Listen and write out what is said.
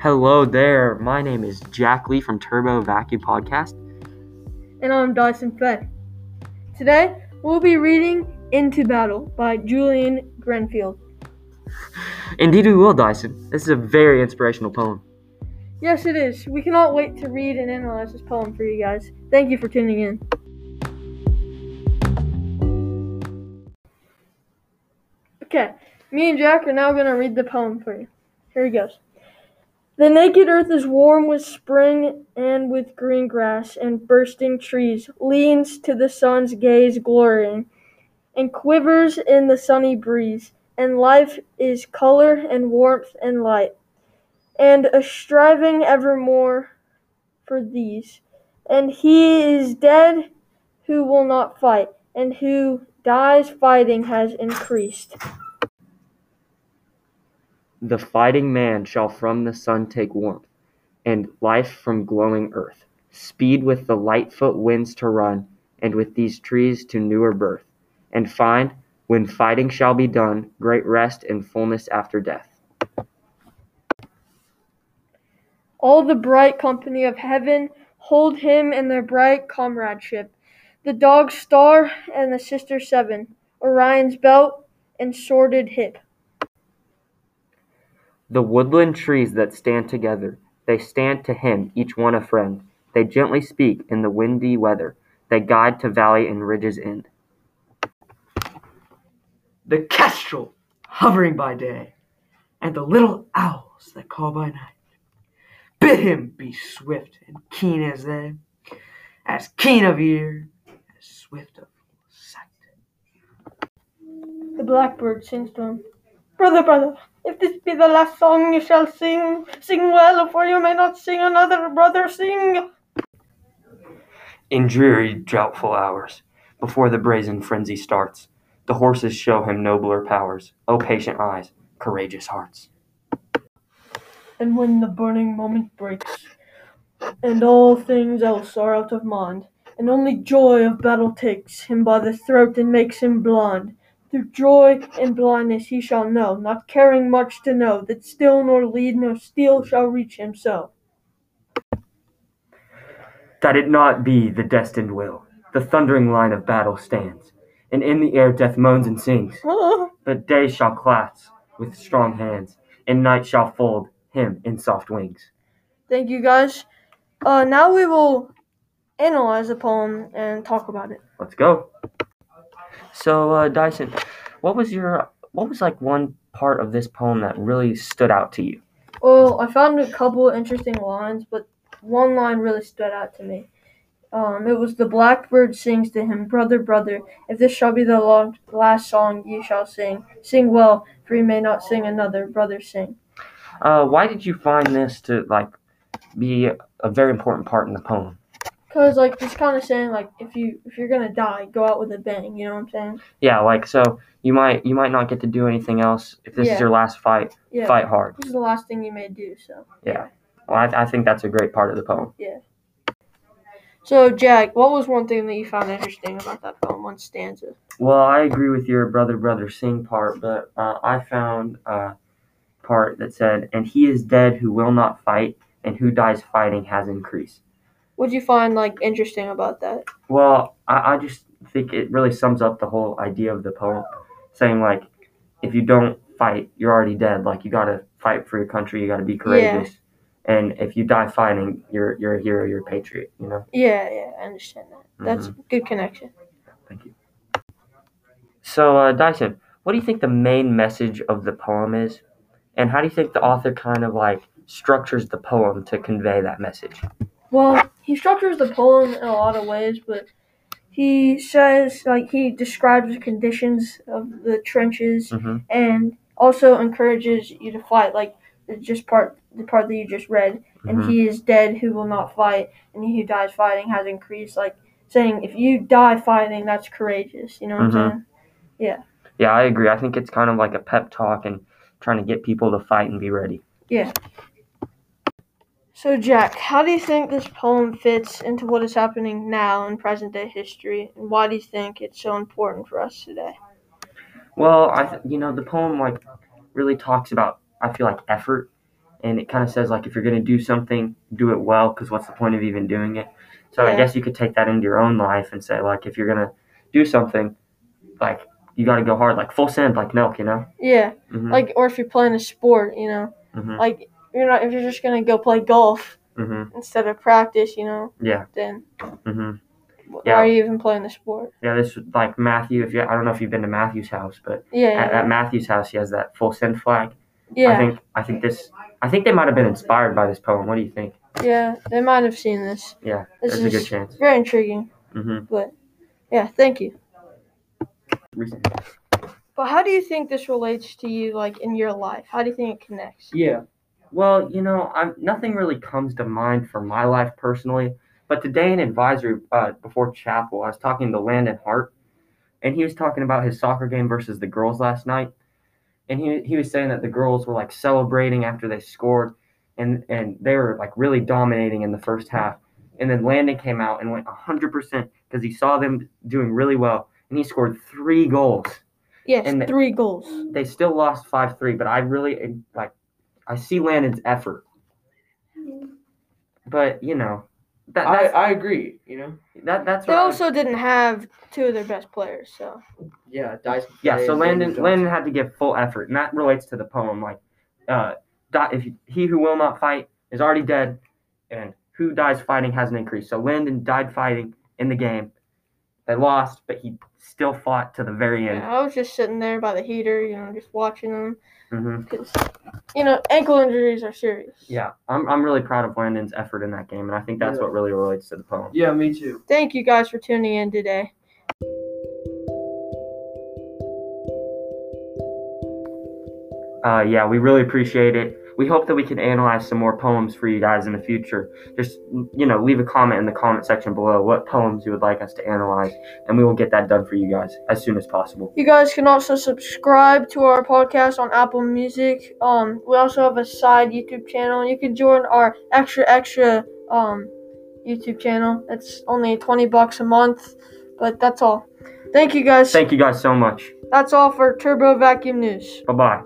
Hello there. My name is Jack Lee from Turbo Vacuum Podcast. And I'm Dyson Fed. Today, we'll be reading Into Battle by Julian Grenfell. Indeed, we will, Dyson. This is a very inspirational poem. Yes, it is. We cannot wait to read and analyze this poem for you guys. Thank you for tuning in. Okay, me and Jack are now going to read the poem for you. Here he goes. The naked earth is warm with spring and with green grass and bursting trees, leans to the sun's gaze glorying, and quivers in the sunny breeze, and life is color and warmth and light, and a striving evermore for these. And he is dead who will not fight, and who dies fighting has increased. The fighting man shall from the sun take warmth, and life from glowing earth, speed with the lightfoot winds to run, and with these trees to newer birth, and find, when fighting shall be done, great rest and fullness after death. All the bright company of heaven hold him in their bright comradeship. The dog star and the sister seven, Orion's belt and sordid hip. The woodland trees that stand together, they stand to him, each one a friend. They gently speak in the windy weather, they guide to valley and ridge's end. The kestrel hovering by day, and the little owls that call by night. Bid him be swift and keen as they, as keen of ear, as swift of sight. The blackbird sings to him, Brother, brother, if this be the last song you shall sing, sing well, for you may not sing another, brother, sing. In dreary, doubtful hours, before the brazen frenzy starts, the horses show him nobler powers. O patient eyes, courageous hearts. And when the burning moment breaks, and all things else are out of mind, and only joy of battle takes him by the throat and makes him blind, through joy and blindness he shall know, not caring much to know, that still nor lead nor steel shall reach him so. That it not be the destined will, the thundering line of battle stands, and in the air death moans and sings. But day shall clasp with strong hands, and night shall fold him in soft wings. Thank you guys. Uh, now we will analyze the poem and talk about it. Let's go. So, uh, Dyson, what was your what was like one part of this poem that really stood out to you? Well, I found a couple interesting lines, but one line really stood out to me. Um, it was the blackbird sings to him, brother, brother. If this shall be the long, last song you shall sing, sing well, for you may not sing another. Brother, sing. Uh, why did you find this to like be a very important part in the poem? Cause like it's kind of saying like if you if you're gonna die, go out with a bang. You know what I'm saying? Yeah, like so you might you might not get to do anything else if this is Yeah. your last fight. Yeah. Fight hard. This is the last thing you may do. So. Yeah. Well, I, I think that's a great part of the poem. Yeah. So Jack, what was one thing that you found interesting about that poem? One stanza. Well, I agree with your brother brother sing part, but uh, I found a part that said, "And he is dead who will not fight, and who dies fighting has increased." What'd you find like interesting about that? Well, I, I just think it really sums up the whole idea of the poem, saying like, if you don't fight, you're already dead. Like you gotta fight for your country. You gotta be courageous. Yeah. And if you die fighting, you're you're a hero. You're a patriot. You know. Yeah, yeah, I understand that. That's a good connection. Thank you. So, uh, Dyson, what do you think the main message of the poem is, and how do you think the author kind of like structures the poem to convey that message? Well, he structures the poem in a lot of ways, but he says like he describes the conditions of the trenches Mm-hmm. and also encourages you to fight. Like the just part the part that you just read, and Mhm. he is dead who will not fight, and he who dies fighting has increased. Like saying if you die fighting, that's courageous. You know what Mhm. I'm saying? Yeah, Yeah, I agree. I think it's kind of like a pep talk and trying to get people to fight and be ready. So, Jack, how do you think this poem fits into what is happening now in present day history, and why do you think it's so important for us today? Well, I th- you know the poem like really talks about I feel like effort. And it kind of says like if you're gonna do something, do it well, because what's the point of even doing it? So I guess you could take that into your own life and say like if you're gonna do something, like you got to go hard, like full send, like milk, you know. Yeah, hmm like or if you're playing a sport, you know, hmm like you're not if you're just gonna go play golf hmm instead of practice, you know, Yeah. then hmm why Yeah. are you even playing the sport? Yeah. This like Matthew. If you, I don't know if you've been to Matthew's house, but Yeah, at, yeah, at Matthew's house, he has that full send flag. yeah. I think I think this I think they might have been inspired by this poem. What do you think? yeah. They might have seen this. Yeah, This there's a good chance. very intriguing. hmm But yeah, thank you. Recent. But how do you think this relates to you, like in your life? How do you think it connects? Yeah. Well, you know, I'm nothing really comes to mind for my life personally. But today in advisory uh, before chapel, I was talking to Landon Hart, and he was talking about his soccer game versus the girls last night, and he he was saying that the girls were like celebrating after they scored, and and they were like really dominating in the first half, and then Landon came out and went 100% because he saw them doing really well, and he scored three goals. Yes, And three goals. They still lost five three, but I really like I see Landon's effort. But you know, that I, that's, I agree. You know. that that's They what I also didn't have two of their best players, so Yeah, Dyson. yeah. So and Landon Landon had to give full effort, and that relates to the poem. Like, uh, die, if he who will not fight is already dead, and who dies fighting has an increase. So Landon died fighting in the game. They lost, but he still fought to the very end. yeah, I was just sitting there by the heater, you know, just watching them hmm you know ankle injuries are serious. Yeah, I'm I'm really proud of Landon's effort in that game, and I think that's Yeah. what really relates to the poem. Yeah, me too. Thank you guys for tuning in today. Uh, yeah, we really appreciate it. We hope that we can analyze some more poems for you guys in the future. Just, you know, leave a comment in the comment section below what poems you would like us to analyze, and we will get that done for you guys as soon as possible. You guys can also subscribe to our podcast on Apple Music. Um, we also have a side YouTube channel. You can join our extra extra um YouTube channel. It's only twenty bucks a month, but that's all. Thank you guys. Thank you guys so much. That's all for Turbo Vacuum News. Bye bye.